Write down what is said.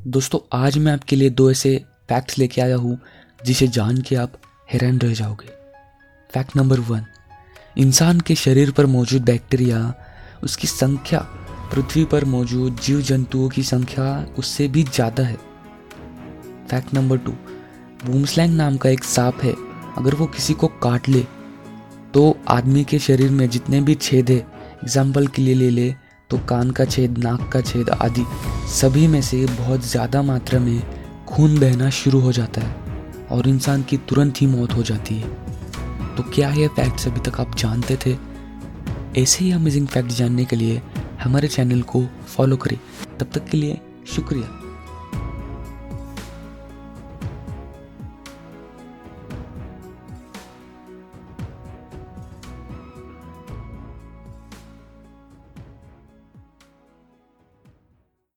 दोस्तों, आज मैं आपके लिए दो ऐसे फैक्ट्स लेके आया हूँ, जिसे जान के आप हैरान रह जाओगे। फैक्ट नंबर वन इंसान के शरीर पर मौजूद बैक्टीरिया उसकी संख्या पृथ्वी पर मौजूद जीव जंतुओं की संख्या उससे भी ज़्यादा है। फैक्ट नंबर टू बूमस्लैंग नाम का एक सांप है। अगर वो किसी को काट ले तो आदमी के शरीर में जितने भी छेद है एग्ज़ाम्पल के लिए ले ले तो कान का छेद, नाक का छेद आदि सभी में से बहुत ज़्यादा मात्रा में खून बहना शुरू हो जाता है और इंसान की तुरंत ही मौत हो जाती है। तो क्या यह फैक्ट्स अभी तक आप जानते थे? ऐसे ही अमेजिंग फैक्ट जानने के लिए हमारे चैनल को फॉलो करें। तब तक के लिए शुक्रिया।